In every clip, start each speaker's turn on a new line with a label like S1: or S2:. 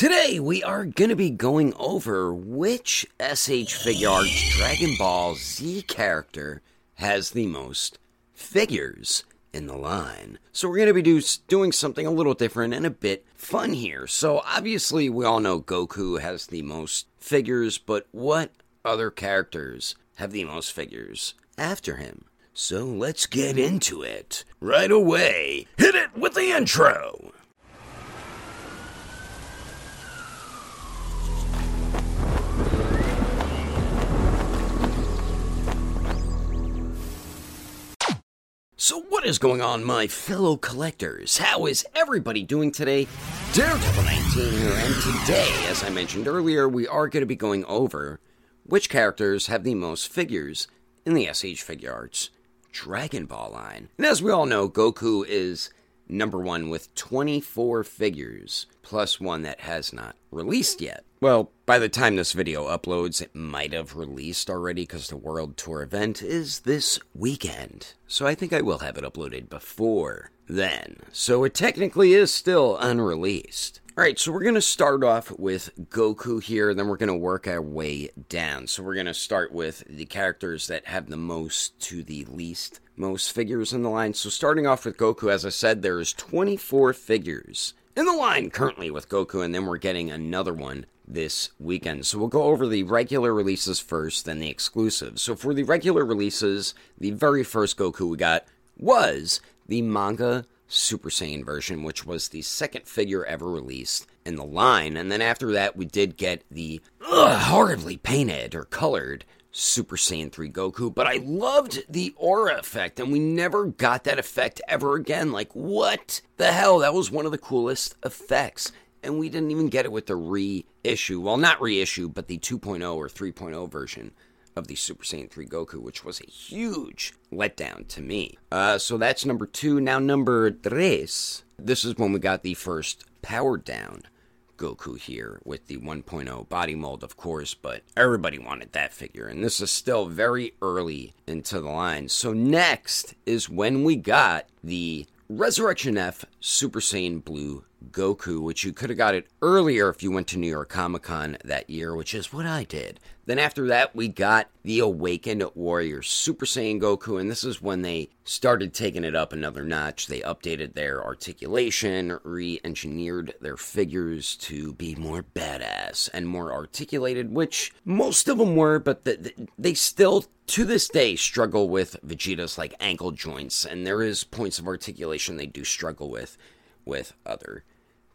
S1: Today we are going to be going over which SH Figuarts Dragon Ball Z character has the most figures in the line. So we're going to be do, doing something a little different and a bit fun here. So obviously we all know Goku has the most figures, but what other characters have the most figures after him? So let's get into it right away. Hit it with the intro. So, what is going on, my fellow collectors? How is everybody doing today? Daredevil 19 here, and today, as I mentioned earlier, we are going to be going over which characters have the most figures in the SH Figuarts Dragon Ball line. And as we all know, Goku is number one with 24 figures, plus one that has not released yet. Well, by the time this video uploads, it might have released already because the World Tour event is this weekend. So I think I will have it uploaded before then. So it technically is still unreleased. Alright, so we're going to start off with Goku here, then we're going to work our way down. So we're going to start with the characters that have the most to the least most figures in the line. So starting off with Goku, as I said, there's 24 figures in the line currently with Goku, and then we're getting another one this weekend. So we'll go over the regular releases first, then the exclusives. So for the regular releases, the very first Goku we got was the manga Super Saiyan version, which was the second figure ever released in the line. And then after that, we did get the ugh, horribly painted or colored Super Saiyan 3 Goku, but I loved the aura effect, and we never got that effect ever again. Like, what the hell? That was one of the coolest effects and we didn't even get it with the reissue. Well, not reissue, but the 2.0 or 3.0 version of the Super Saiyan 3 Goku, which was a huge letdown to me. Uh, so that's number two. Now, number tres. This is when we got the first powered down Goku here with the 1.0 body mold, of course, but everybody wanted that figure, and this is still very early into the line. So, next is when we got the Resurrection F Super Saiyan Blue Goku, which you could have got it earlier if you went to New York Comic Con that year, which is what I did. Then after that, we got the Awakened Warrior Super Saiyan Goku, and this is when they started taking it up another notch. They updated their articulation, re engineered their figures to be more badass and more articulated, which most of them were, but the, the, they still to this day struggle with Vegeta's like ankle joints, and there is points of articulation they do struggle with with other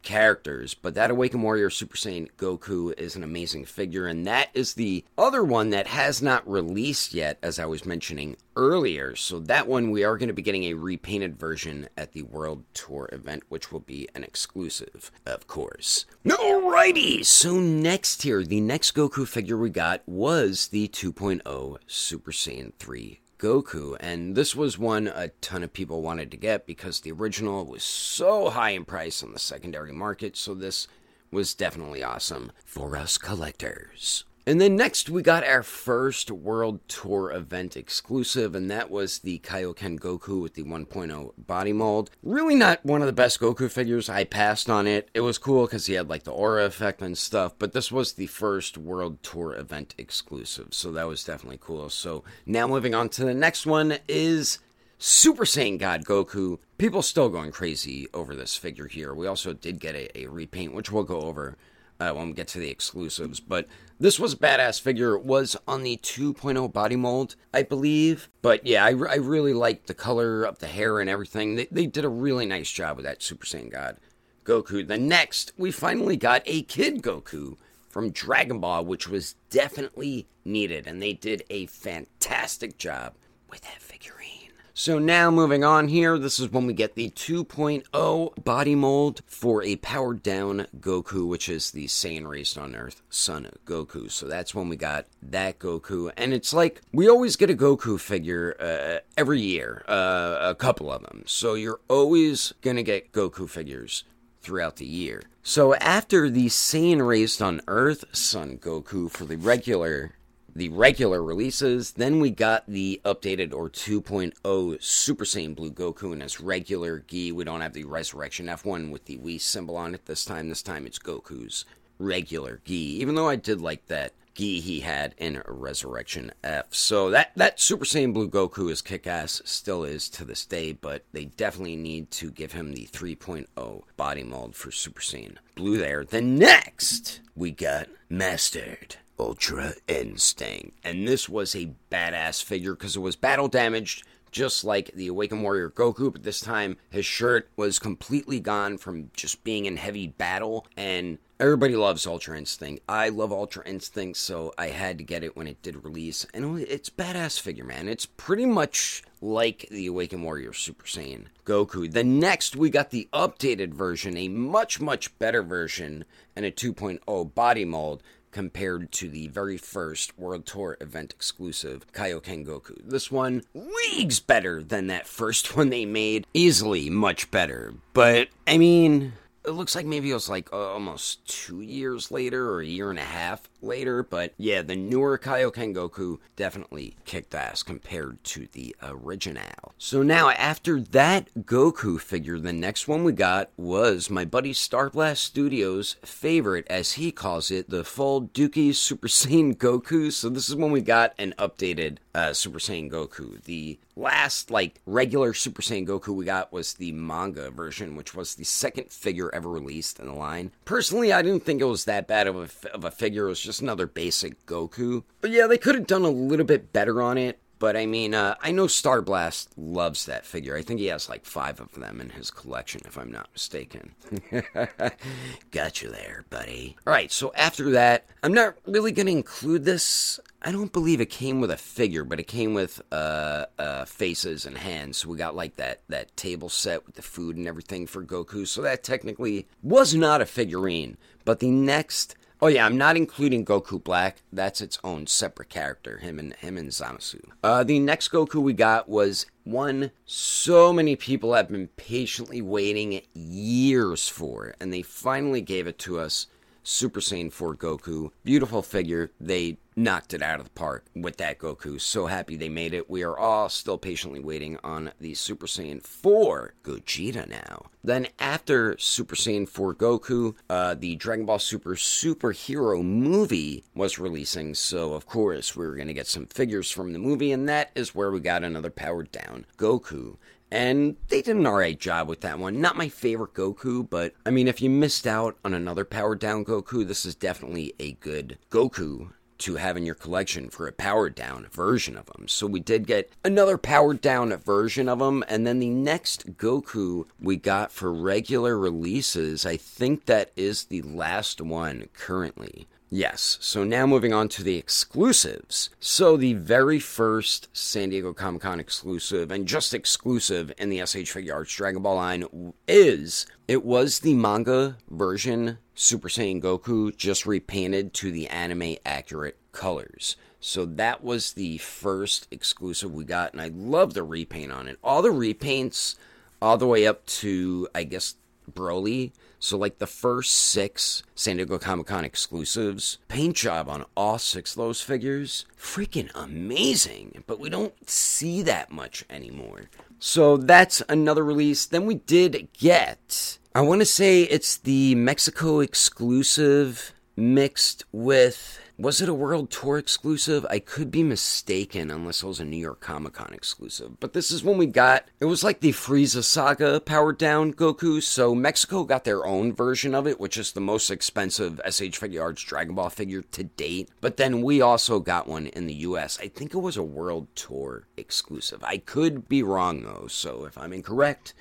S1: characters. But that Awakened Warrior Super Saiyan Goku is an amazing figure, and that is the other one that has not released yet, as I was mentioning earlier. So that one we are going to be getting a repainted version at the World Tour event, which will be an exclusive, of course. Alrighty, so next here, the next Goku figure we got was the 2.0 Super Saiyan 3 Goku, and this was one a ton of people wanted to get because the original was so high in price on the secondary market, so this was definitely awesome for us collectors. And then next, we got our first World Tour event exclusive, and that was the Kaioken Goku with the 1.0 body mold. Really not one of the best Goku figures. I passed on it. It was cool because he had like the aura effect and stuff, but this was the first World Tour event exclusive, so that was definitely cool. So now moving on to the next one is Super Saiyan God Goku. People still going crazy over this figure here. We also did get a, a repaint, which we'll go over when we get to the exclusives. But this was a badass figure. It was on the 2.0 body mold, I believe. But yeah, I, I really liked the color of the hair and everything. They, they did a really nice job with that Super Saiyan God Goku. The next, we finally got a Kid Goku from Dragon Ball, which was definitely needed. And they did a fantastic job with that figurine. So now moving on here, this is when we get the 2.0 body mold for a powered down Goku, which is the Saiyan raised on Earth son Goku. So that's when we got that Goku. And it's like, we always get a Goku figure uh, every year, uh, a couple of them. So you're always to get Goku figures throughout the year. So after the Saiyan raised on Earth son Goku for the regular the regular releases. Then we got the updated or 2.0 Super Saiyan Blue Goku in his regular gi. We don't have the Resurrection F1 with the Whis symbol on it this time. This time it's Goku's regular gi, even though I did like that gi he had in Resurrection F. So that that Super Saiyan Blue Goku is kick-ass, still is to this day, but they definitely need to give him the 3.0 body mold for Super Saiyan Blue there. Then next, we got Mastered. Ultra Instinct. And this was a badass figure because it was battle damaged, just like the Awakened Warrior Goku, but this time his shirt was completely gone from just being in heavy battle. And everybody loves Ultra Instinct. I love Ultra Instinct, so I had to get it when it did release. And it's badass figure, man. It's pretty much like the Awakened Warrior Super Saiyan Goku. The next, we got the updated version, a much, much better version, and a 2.0 body mold compared to the very first World Tour event exclusive Kaioken Goku. This one leagues better than that first one they made, easily much better. But I mean, it looks like maybe it was like uh, almost two years later or a year and a half later. But yeah, the newer Kaioken Goku definitely kicked ass compared to the original. So now, after that Goku figure, the next one we got was my buddy Starblast Studios' favorite, as he calls it, the full Dookie Super Saiyan Goku. So this is when we got an updated uh, Super Saiyan Goku. The last like regular Super Saiyan Goku we got was the manga version, which was the second figure ever released in the line. Personally, I didn't think it was that bad of a, of a figure. It was just another basic Goku. But yeah, they could have done a little bit better on it. But I mean, uh, I know Star Blast loves that figure. I think he has like five of them in his collection, if I'm not mistaken. Got you there, buddy. All right, so after that, I'm not really going to include this. I don't believe it came with a figure, but it came with uh, uh, faces and hands. So we got like that that table set with the food and everything for Goku. So that technically was not a figurine. But the next Oh yeah, I'm not including Goku Black. That's its own separate character. Him and him and Zamasu. Uh, the next Goku we got was one so many people have been patiently waiting years for, and they finally gave it to us. Super Saiyan 4 Goku. Beautiful figure. They knocked it out of the park with that Goku. So happy they made it. We are all still patiently waiting on the Super Saiyan 4 Gogeta now. Then after Super Saiyan 4 Goku, uh, the Dragon Ball Super superhero movie was releasing. So of course we were going to get some figures from the movie, and that is where we got another powered down Goku. And they did an alright job with that one. Not my favorite Goku, but I mean, if you missed out on another powered down Goku, this is definitely a good Goku to have in your collection for a powered down version of them. So we did get another powered down version of them, and then the next Goku we got for regular releases, I think that is the last one currently. Yes, so now moving on to the exclusives. So, the very first San Diego Comic Con exclusive, and just exclusive in the SH Figuarts Dragon Ball line, is it was the manga version Super Saiyan Goku just repainted to the anime accurate colors. So that was the first exclusive we got, and I love the repaint on it. All the repaints, all the way up to, I guess, Broly. So, like the first six San Diego Comic Con exclusives, paint job on all six of those figures, freaking amazing. But we don't see that much anymore. So, that's another release. Then we did get, I want to say it's the Mexico exclusive mixed with was it a World Tour exclusive? I could be mistaken unless it was a New York Comic Con exclusive. But this is when we got it was like the Frieza saga powered down Goku. So Mexico got their own version of it, which is the most expensive SH Figuarts Dragon Ball figure to date. But then we also got one in the US. I think it was a World Tour exclusive. I could be wrong though, so if I'm incorrect,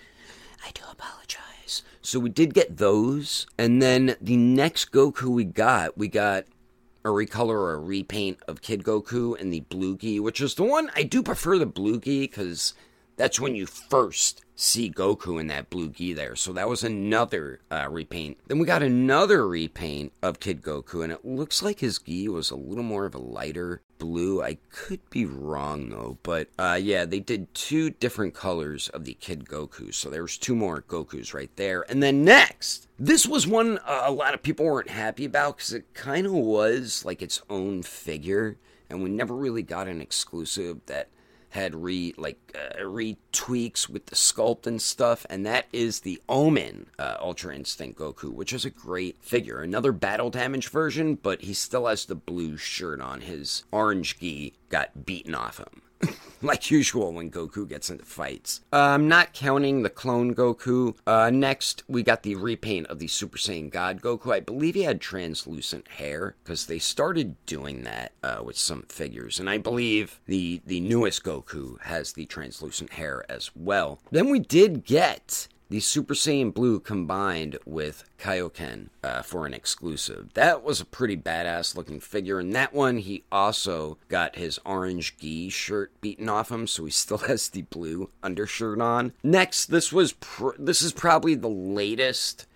S1: I do apologize. So we did get those, and then the next Goku we got, we got a recolor or a repaint of Kid Goku and the blue gi, which is the one I do prefer the blue gi because that's when you first see Goku in that blue gi there. So that was another uh, repaint. Then we got another repaint of Kid Goku, and it looks like his gi was a little more of a lighter blue. I could be wrong though, but uh, yeah, they did two different colors of the Kid Goku. So there's two more Gokus right there. And then next, this was one uh, a lot of people weren't happy about because it kind of was like its own figure and we never really got an exclusive that had re like uh, retweaks with the sculpt and stuff, and that is the Omen uh, Ultra Instinct Goku, which is a great figure. Another battle damage version, but he still has the blue shirt on. His orange gi got beaten off him. like usual when Goku gets into fights. Uh, I'm not counting the clone Goku. Uh, next, we got the repaint of the Super Saiyan God Goku. I believe he had translucent hair because they started doing that uh, with some figures, and I believe the the newest Goku has the translucent hair as well. Then we did get the Super Saiyan Blue combined with Kaioken uh, for an exclusive. That was a pretty badass looking figure. And that one, he also got his orange gi shirt beaten off him, so he still has the blue undershirt on. Next, this was pr- this is probably the latest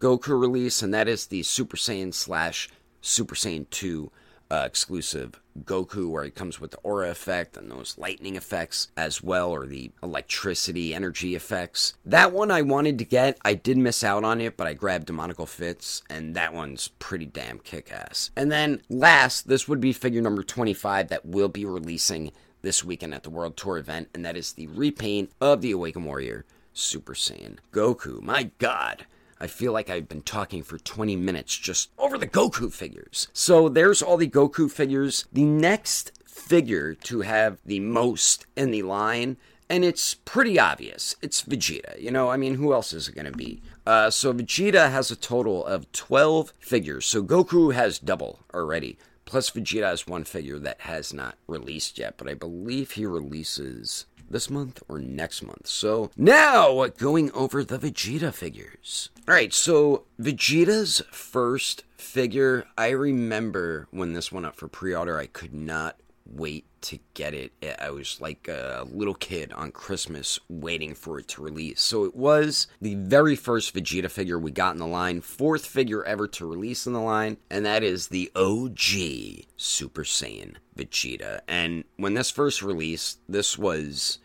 S1: Goku release, and that is the Super Saiyan slash Super Saiyan 2 uh, exclusive Goku, where he comes with the aura effect and those lightning effects as well, or the electricity energy effects. That one I wanted to get. I did miss out on it, but I grabbed Demoniacal Fits, and that one's pretty damn kick ass. And then last, this would be figure number 25 that will be releasing this weekend at the World Tour event, and that is the repaint of the Awakened Warrior Super Saiyan Goku. My god. I feel like I've been talking for 20 minutes just over the Goku figures. So there's all the Goku figures. The next figure to have the most in the line, and it's pretty obvious. It's Vegeta. You know, I mean, who else is it going to be? Uh, so Vegeta has a total of 12 figures. So Goku has double already. Plus, Vegeta has one figure that has not released yet, but I believe he releases this month or next month. So now going over the Vegeta figures. All right, so Vegeta's first figure, I remember when this went up for pre-order, I could not wait to get it. Eh, I was like a little kid on Christmas waiting for it to release. So it was the very first Vegeta figure we got in the line, fourth figure ever to release in the line, and that is the OG Super Saiyan Vegeta. And when this first released, this was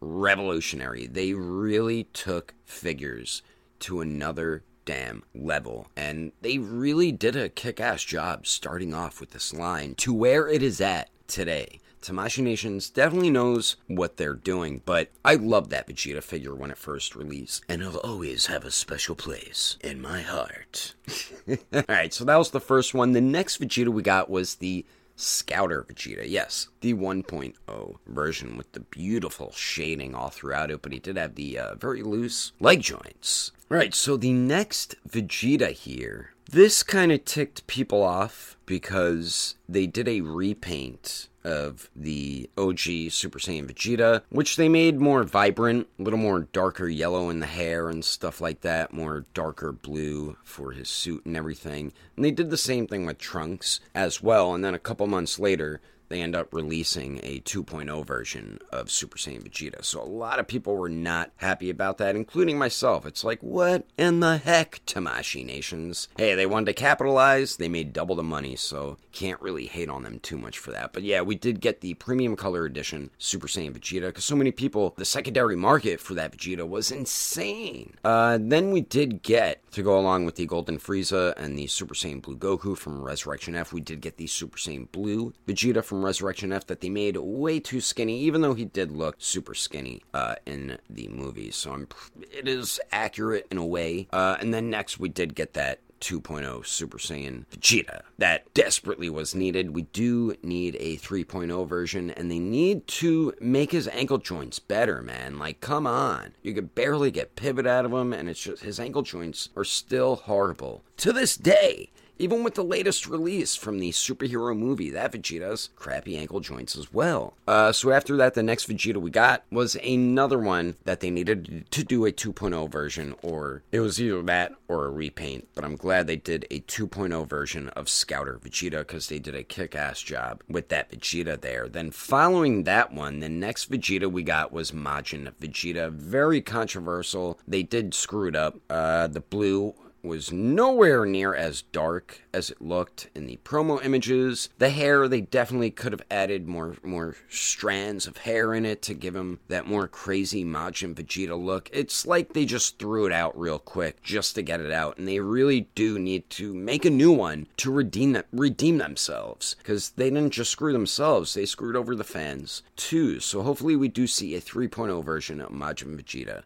S1: revolutionary. They really took figures to another damn level. And they really did a kick ass job starting off with this line to where it is at today. Tamashii Nations definitely knows what they're doing, but I love that Vegeta figure when it first released, and it'll always have a special place in my heart. Alright, so that was the first one. The next Vegeta we got was the Scouter Vegeta. Yes, the 1.0 version with the beautiful shading all throughout it, but he did have the uh, very loose leg joints. Right, so the next Vegeta here, this kind of ticked people off because they did a repaint of the OG Super Saiyan Vegeta, which they made more vibrant, a little more darker yellow in the hair and stuff like that, more darker blue for his suit and everything. And they did the same thing with Trunks as well. And then a couple months later, they end up releasing a 2.0 version of Super Saiyan Vegeta. So a lot of people were not happy about that, including myself. It's like, what in the heck, Tamashii Nations? Hey, they wanted to capitalize, they made double the money, so can't really hate on them too much for that. But yeah, we did get the premium color edition Super Saiyan Vegeta because so many people, the secondary market for that Vegeta was insane. Uh, then we did get, to go along with the Golden Frieza and the Super Saiyan Blue Goku from Resurrection F, we did get the Super Saiyan Blue Vegeta from from Resurrection F that they made way too skinny, even though he did look super skinny uh, in the movie. So I'm, it is accurate in a way. Uh, and then next we did get that 2.0 Super Saiyan Vegeta that desperately was needed. We do need a 3.0 version, and they need to make his ankle joints better, man. Like, come on. You could barely get pivot out of him, and it's just his ankle joints are still horrible. To this day, even with the latest release from the superhero movie, that Vegeta's crappy ankle joints as well. Uh, so after that, the next Vegeta we got was another one that they needed to do a 2.0 version, or it was either that or a repaint. But I'm glad they did a 2.0 version of Scouter Vegeta because they did a kick-ass job with that Vegeta there. Then following that one, the next Vegeta we got was Majin Vegeta. Very controversial. They did screw it up. Uh, the blue was nowhere near as dark as it looked in the promo images. The hair, they definitely could have added more more strands of hair in it to give him that more crazy Majin Vegeta look. It's like they just threw it out real quick just to get it out, and they really do need to make a new one to redeem redeem themselves because they didn't just screw themselves; they screwed over the fans too. So hopefully, we do see a 3.0 version of Majin Vegeta.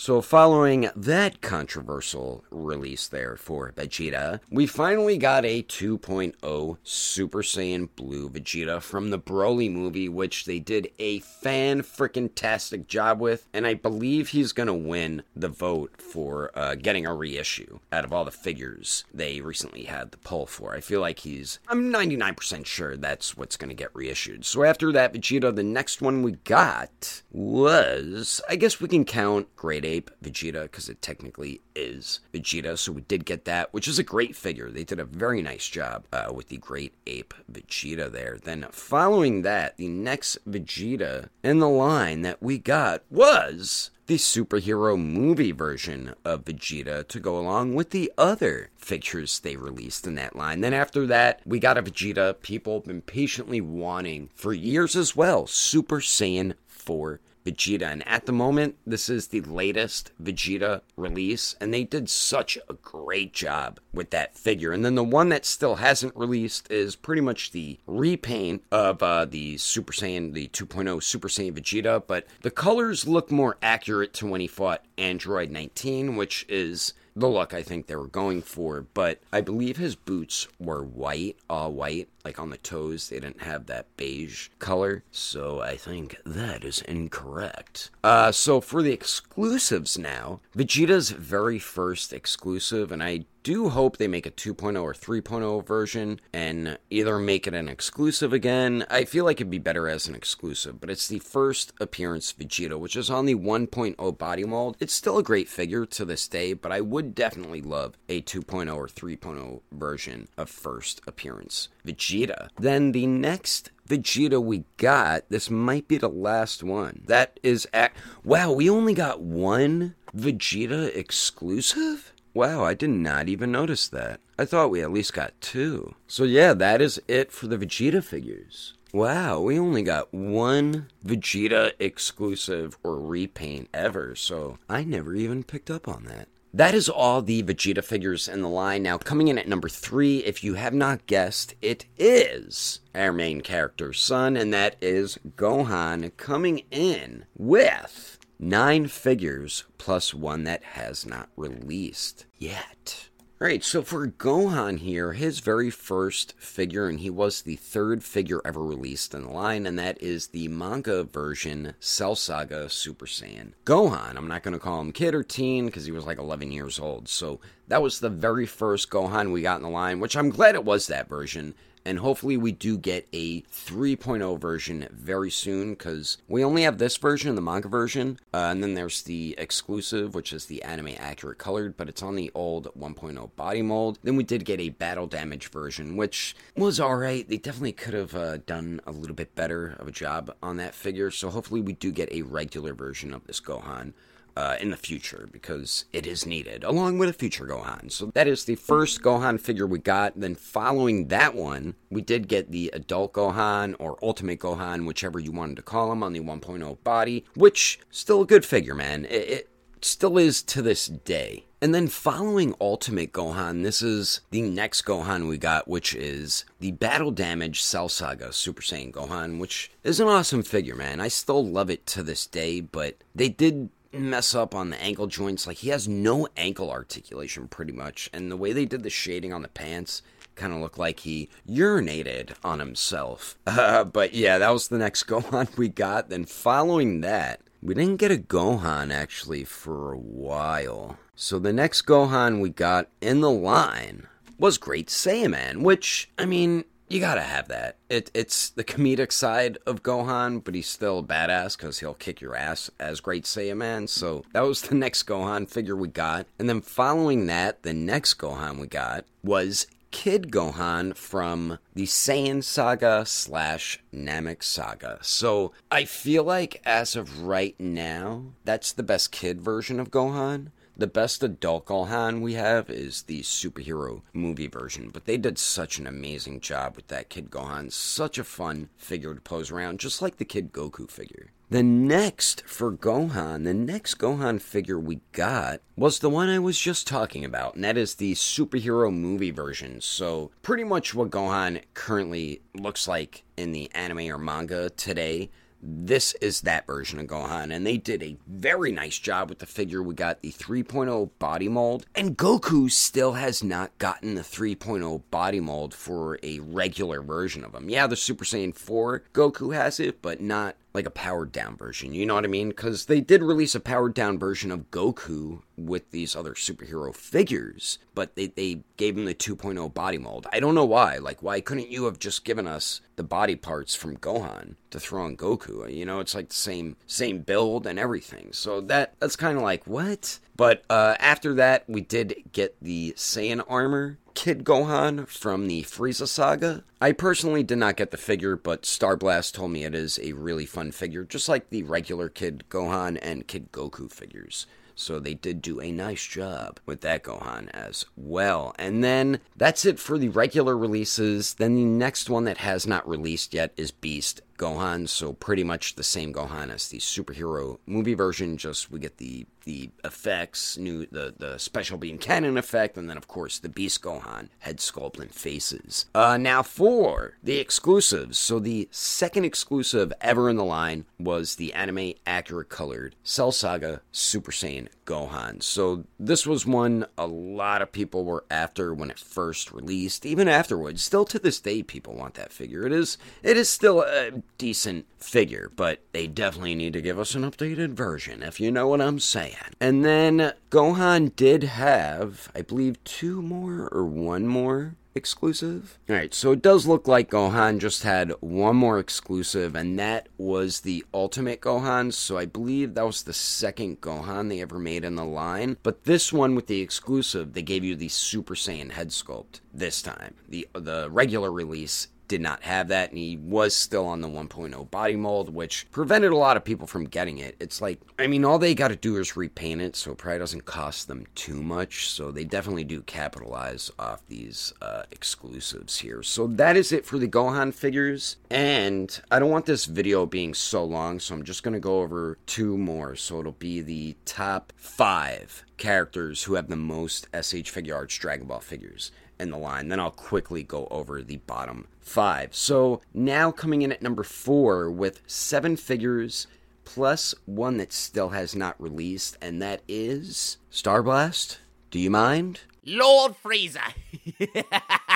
S1: So, following that controversial release there for Vegeta, we finally got a 2.0 Super Saiyan Blue Vegeta from the Broly movie, which they did a fan freaking tastic job with, and I believe he's gonna win the vote for uh, getting a reissue out of all the figures they recently had the poll for. I feel like he's, I'm 99% sure that's what's gonna get reissued. So, after that Vegeta, the next one we got was, I guess we can count Great Ape Vegeta because it technically is Vegeta. So we did get that, which is a great figure. They did a very nice job uh, with the Great Ape Vegeta there. Then following that, the next Vegeta in the line that we got was the superhero movie version of Vegeta to go along with the other figures they released in that line. Then after that, we got a Vegeta people have been patiently wanting for years as well Super Saiyan 4 Vegeta. And at the moment, this is the latest Vegeta release, and they did such a great job with that figure. And then the one that still hasn't released is pretty much the repaint of uh, the Super Saiyan, the 2.0 Super Saiyan Vegeta, but the colors look more accurate to when he fought Android 19, which is the look I think they were going for, but I believe his boots were white, all white, like on the toes. They didn't have that beige color, so I think that is incorrect. Uh, so for the exclusives now, Vegeta's very first exclusive, and I do hope they make a 2.0 or 3.0 version and either make it an exclusive again. I feel like it'd be better as an exclusive, but it's the first appearance Vegeta, which is on the 1.0 body mold. It's still a great figure to this day, but I would definitely love a 2.0 or 3.0 version of first appearance Vegeta. Then the next Vegeta we got, this might be the last one. That is, ac- wow, we only got one Vegeta exclusive? Wow, I did not even notice that. I thought we at least got two. So, yeah, that is it for the Vegeta figures. Wow, we only got one Vegeta exclusive or repaint ever, so I never even picked up on that. That is all the Vegeta figures in the line. Now, coming in at number three, if you have not guessed, it is our main character's son, and that is Gohan coming in with nine figures plus one that has not released yet. All right, so for Gohan here, his very first figure, and he was the third figure ever released in the line, and that is the manga version Cell Saga Super Saiyan. Gohan, I'm not going to call him kid or teen because he was like 11 years old. So that was the very first Gohan we got in the line, which I'm glad it was that version and hopefully we do get a 3.0 version very soon because we only have this version, the manga version, uh, and then there's the exclusive, which is the anime accurate colored, but it's on the old 1.0 body mold. Then we did get a battle damage version, which was alright. They definitely could have uh, done a little bit better of a job on that figure, so hopefully we do get a regular version of this Gohan uh, in the future because it is needed, along with a future Gohan. So that is the first Gohan figure we got. Then following that one, we did get the adult Gohan or Ultimate Gohan, whichever you wanted to call him, on the 1.0 body, which still a good figure, man. It, it still is to this day. And then following Ultimate Gohan, this is the next Gohan we got, which is the Battle Damage Cell Saga Super Saiyan Gohan, which is an awesome figure, man. I still love it to this day, but they did mess up on the ankle joints. Like he has no ankle articulation pretty much. And the way they did the shading on the pants kind of looked like he urinated on himself. Uh, but yeah, that was the next Gohan we got. Then following that, we didn't get a Gohan actually for a while. So the next Gohan we got in the line was Great Saiyaman, which, I mean, you gotta have that. It, it's the comedic side of Gohan, but he's still a badass because he'll kick your ass as Great Saiyaman. So that was the next Gohan figure we got. And then following that, the next Gohan we got was Kid Gohan from the Saiyan Saga slash Namek Saga. So I feel like as of right now, that's the best kid version of Gohan. The best adult Gohan we have is the superhero movie version, but they did such an amazing job with that Kid Gohan. Such a fun figure to pose around, just like the Kid Goku figure. The next for Gohan, the next Gohan figure we got was the one I was just talking about, and that is the superhero movie version. So, pretty much what Gohan currently looks like in the anime or manga today this is that version of Gohan, and they did a very nice job with the figure. We got the 3.0 body mold, and Goku still has not gotten the 3.0 body mold for a regular version of him. Yeah, the Super Saiyan 4 Goku has it, but not like a powered down version. You know what I mean? Because they did release a powered down version of Goku with these other superhero figures, but they, they gave him the 2.0 body mold. I don't know why. Like, why couldn't you have just given us the body parts from Gohan to throw on Goku? You know, it's like the same same build and everything. So that that's kind of like what? But uh, after that, we did get the Saiyan armor Kid Gohan from the Frieza saga. I personally did not get the figure, but Starblast told me it is a really fun figure, just like the regular Kid Gohan and Kid Goku figures. So they did do a nice job with that Gohan as well. And then that's it for the regular releases. Then the next one that has not released yet is Beast Gohan, so pretty much the same Gohan as the superhero movie version, just we get the the effects, new the the special beam cannon effect, and then of course the Beast Gohan head sculpt and faces. Uh, now for the exclusives, so the second exclusive ever in the line was the anime accurate colored Cell Saga Super Saiyan Gohan. So this was one a lot of people were after when it first released, even afterwards. Still to this day, people want that figure. It is it is still a decent figure, but they definitely need to give us an updated version, if you know what I'm saying. And then Gohan did have, I believe, two more or one more exclusive. Alright, so it does look like Gohan just had one more exclusive, and that was the Ultimate Gohan. So I believe that was the second Gohan they ever made in the line. But this one with the exclusive, they gave you the Super Saiyan head sculpt this time. The the regular release did not have that, and he was still on the 1.0 body mold, which prevented a lot of people from getting it. It's like, I mean, all they got to do is repaint it, so it probably doesn't cost them too much. So they definitely do capitalize off these uh, exclusives here. So that is it for the Gohan figures, and I don't want this video being so long, so I'm just going to go over two more. So it'll be the top five characters who have the most SH Figuarts Dragon Ball figures in the line. Then I'll quickly go over the bottom five. So now coming in at number four with seven figures plus one that still has not released, and that is Starblast. Do you mind?
S2: Lord Frieza.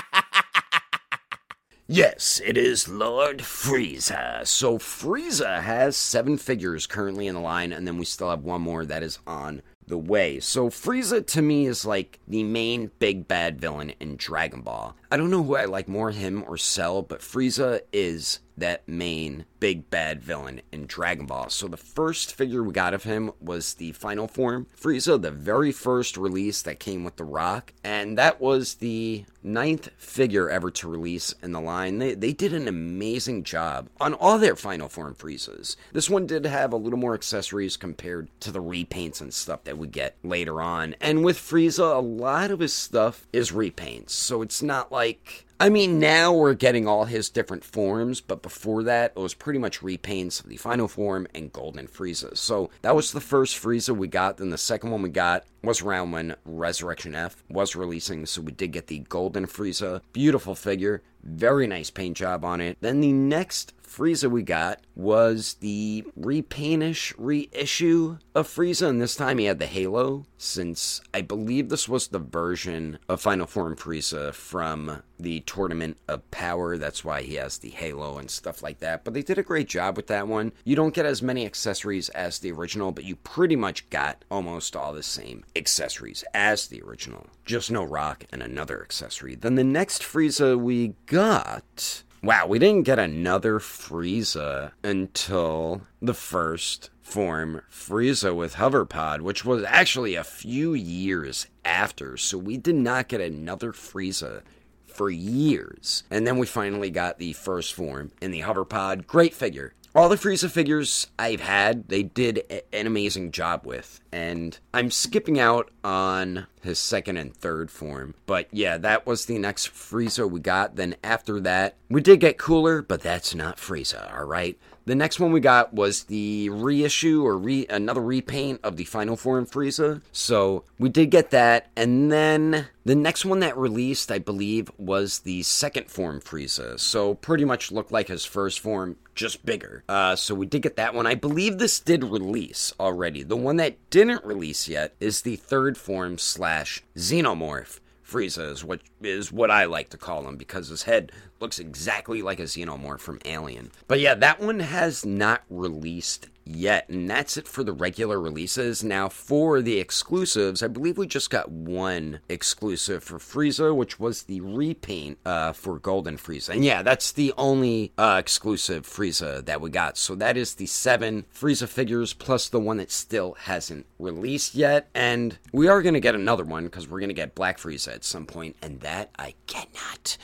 S1: Yes, it is Lord Frieza. So Frieza has seven figures currently in the line, and then we still have one more that is on the way. So Frieza to me is like the main big bad villain in Dragon Ball. I don't know who I like more, him or Cell, but Frieza is that main big bad villain in Dragon Ball. So the first figure we got of him was the final form Frieza, the very first release that came with the Rock, and that was the ninth figure ever to release in the line. They they did an amazing job on all their final form Friezas. This one did have a little more accessories compared to the repaints and stuff that we get later on. And with Frieza, a lot of his stuff is repaints, so it's not like I mean, now we're getting all his different forms, but before that, it was pretty much repaints of the final form and Golden Frieza. So that was the first Frieza we got. Then the second one we got was around when Resurrection F was releasing, so we did get the Golden Frieza. Beautiful figure, very nice paint job on it. Then the next Frieza we got was the repaintish reissue of Frieza, and this time he had the halo, since I believe this was the version of Final Form Frieza from the Tournament of Power. That's why he has the halo and stuff like that. But they did a great job with that one. You don't get as many accessories as the original, but you pretty much got almost all the same accessories as the original. Just no rock and another accessory. Then the next Frieza we got Wow, we didn't get another Frieza until the first form Frieza with Hoverpod, which was actually a few years after. So we did not get another Frieza for years. And then we finally got the first form in the Hoverpod. Great figure. All the Frieza figures I've had, they did an amazing job with. And I'm skipping out on his second and third form. But yeah, that was the next Frieza we got. Then after that, we did get Cooler, but that's not Frieza, alright? The next one we got was the reissue or re- another repaint of the Final Form Frieza. So we did get that. And then the next one that released, I believe, was the second form Frieza. So pretty much looked like his first form, just bigger. Uh, so we did get that one. I believe this did release already. The one that didn't release yet is the third form slash Xenomorph. Frieza is what is what I like to call him because his head looks exactly like a xenomorph from Alien. But yeah, that one has not released yet, and that's it for the regular releases. Now for the exclusives, I believe we just got one exclusive for Frieza, which was the repaint uh, for Golden Frieza. And yeah, that's the only uh, exclusive Frieza that we got. So that is the seven Frieza figures plus the one that still hasn't released yet. And we are going to get another one because we're going to get Black Frieza at some point, and that I cannot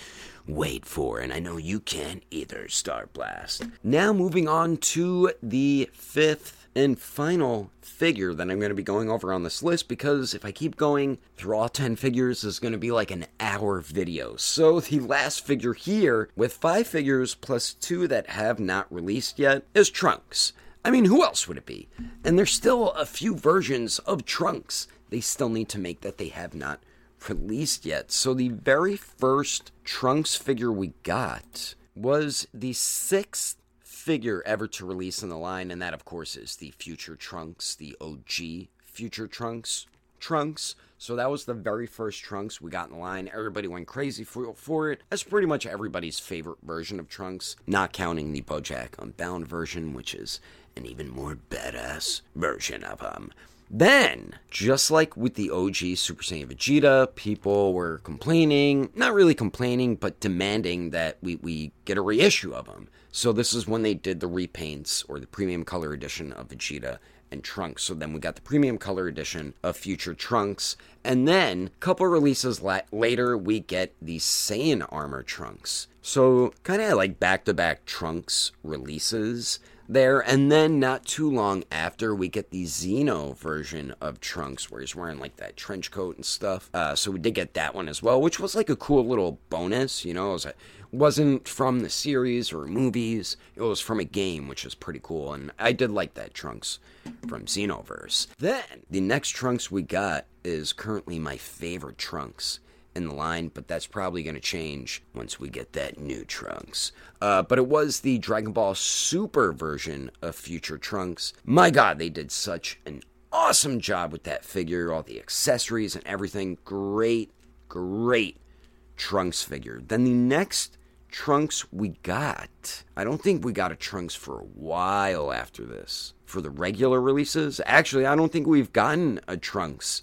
S1: wait for, and I know you can't either, Star Blast. Now, moving on to the fifth and final figure that I'm going to be going over on this list because if I keep going through all 10 figures is going to be like an hour video. So the last figure here with 5 figures plus 2 that have not released yet is Trunks. I mean, who else would it be? And there's still a few versions of Trunks they still need to make that they have not released yet. So the very first Trunks figure we got was the sixth figure ever to release in the line, and that, of course, is the Future Trunks, the OG Future Trunks. Trunks. So that was the very first Trunks we got in line. Everybody went crazy for, for it. That's pretty much everybody's favorite version of Trunks, not counting the Bojack Unbound version, which is an even more badass version of him. Then, just like with the OG Super Saiyan Vegeta, people were complaining, not really complaining, but demanding that we, we get a reissue of him. So this is when they did the repaints or the premium color edition of Vegeta and Trunks. So then we got the premium color edition of Future Trunks. And then, a couple releases la- later, we get the Saiyan Armor Trunks. So, kind of like back to back Trunks releases there. And then, not too long after, we get the Xeno version of Trunks, where he's wearing like that trench coat and stuff. Uh, so, we did get that one as well, which was like a cool little bonus, you know. It was a, wasn't from the series or movies. It was from a game, which is pretty cool. And I did like that Trunks from Xenoverse. Then, the next Trunks we got is currently my favorite Trunks in the line, but that's probably going to change once we get that new Trunks. Uh, but it was the Dragon Ball Super version of Future Trunks. My god, they did such an awesome job with that figure, all the accessories and everything. Great, great Trunks figure. Then the next Trunks we got. I don't think we got a Trunks for a while after this. For the regular releases, actually, I don't think we've gotten a Trunks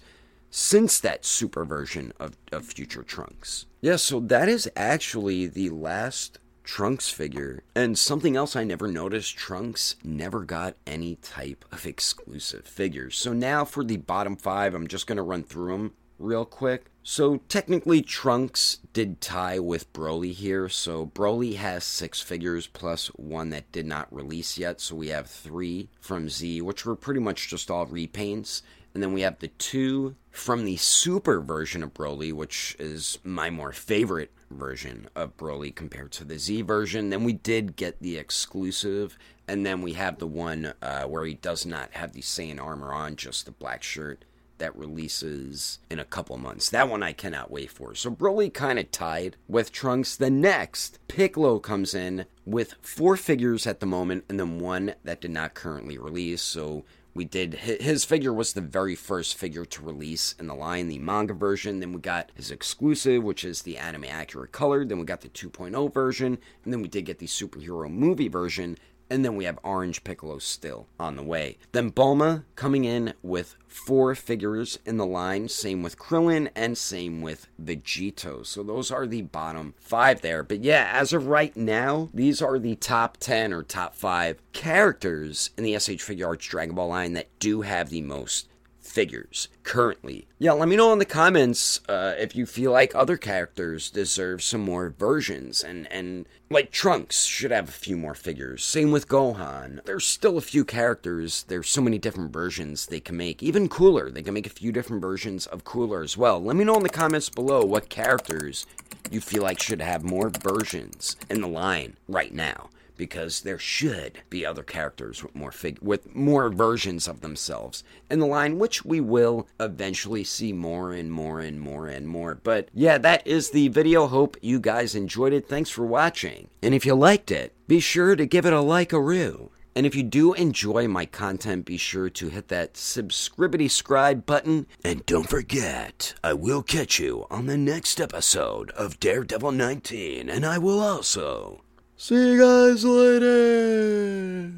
S1: since that super version of, of Future Trunks. Yeah, so that is actually the last Trunks figure. And something else I never noticed Trunks never got any type of exclusive figures. So now for the bottom five, I'm just going to run through them real quick. So technically, Trunks did tie with Broly here. So Broly has six figures plus one that did not release yet. So we have three from Z, which were pretty much just all repaints. And then we have the two from the super version of Broly, which is my more favorite version of Broly compared to the Z version. Then we did get the exclusive, and then we have the one uh, where he does not have the Saiyan armor on, just the black shirt that releases in a couple months. That one I cannot wait for. So Broly kind of tied with Trunks. The next, Piccolo comes in with four figures at the moment, and then one that did not currently release. So we did his figure was the very first figure to release in the line the manga version. Then we got his exclusive which is the anime accurate color. Then we got the 2.0 version. And then we did get the superhero movie version and then we have Orange Piccolo still on the way. Then Bulma coming in with four figures in the line, same with Krillin and same with Vegito. So those are the bottom five there. But yeah, as of right now, these are the top 10 or top five characters in the SH Figuarts Dragon Ball line that do have the most figures currently. Yeah, let me know in the comments uh, if you feel like other characters deserve some more versions, and and like Trunks should have a few more figures. Same with Gohan. There's still a few characters. There's so many different versions they can make. Even Cooler, they can make a few different versions of Cooler as well. Let me know in the comments below what characters you feel like should have more versions in the line right now because there should be other characters with more fig- with more versions of themselves. In the line which we will eventually see more and more and more and more. But yeah that is the video. Hope you guys enjoyed it. Thanks for watching. And if you liked it be sure to give it a like a roo and if you do enjoy my content, be sure to hit that subscribity scribe button. And don't forget, I will catch you on the next episode of Daredevil 19, and I will also See you guys later.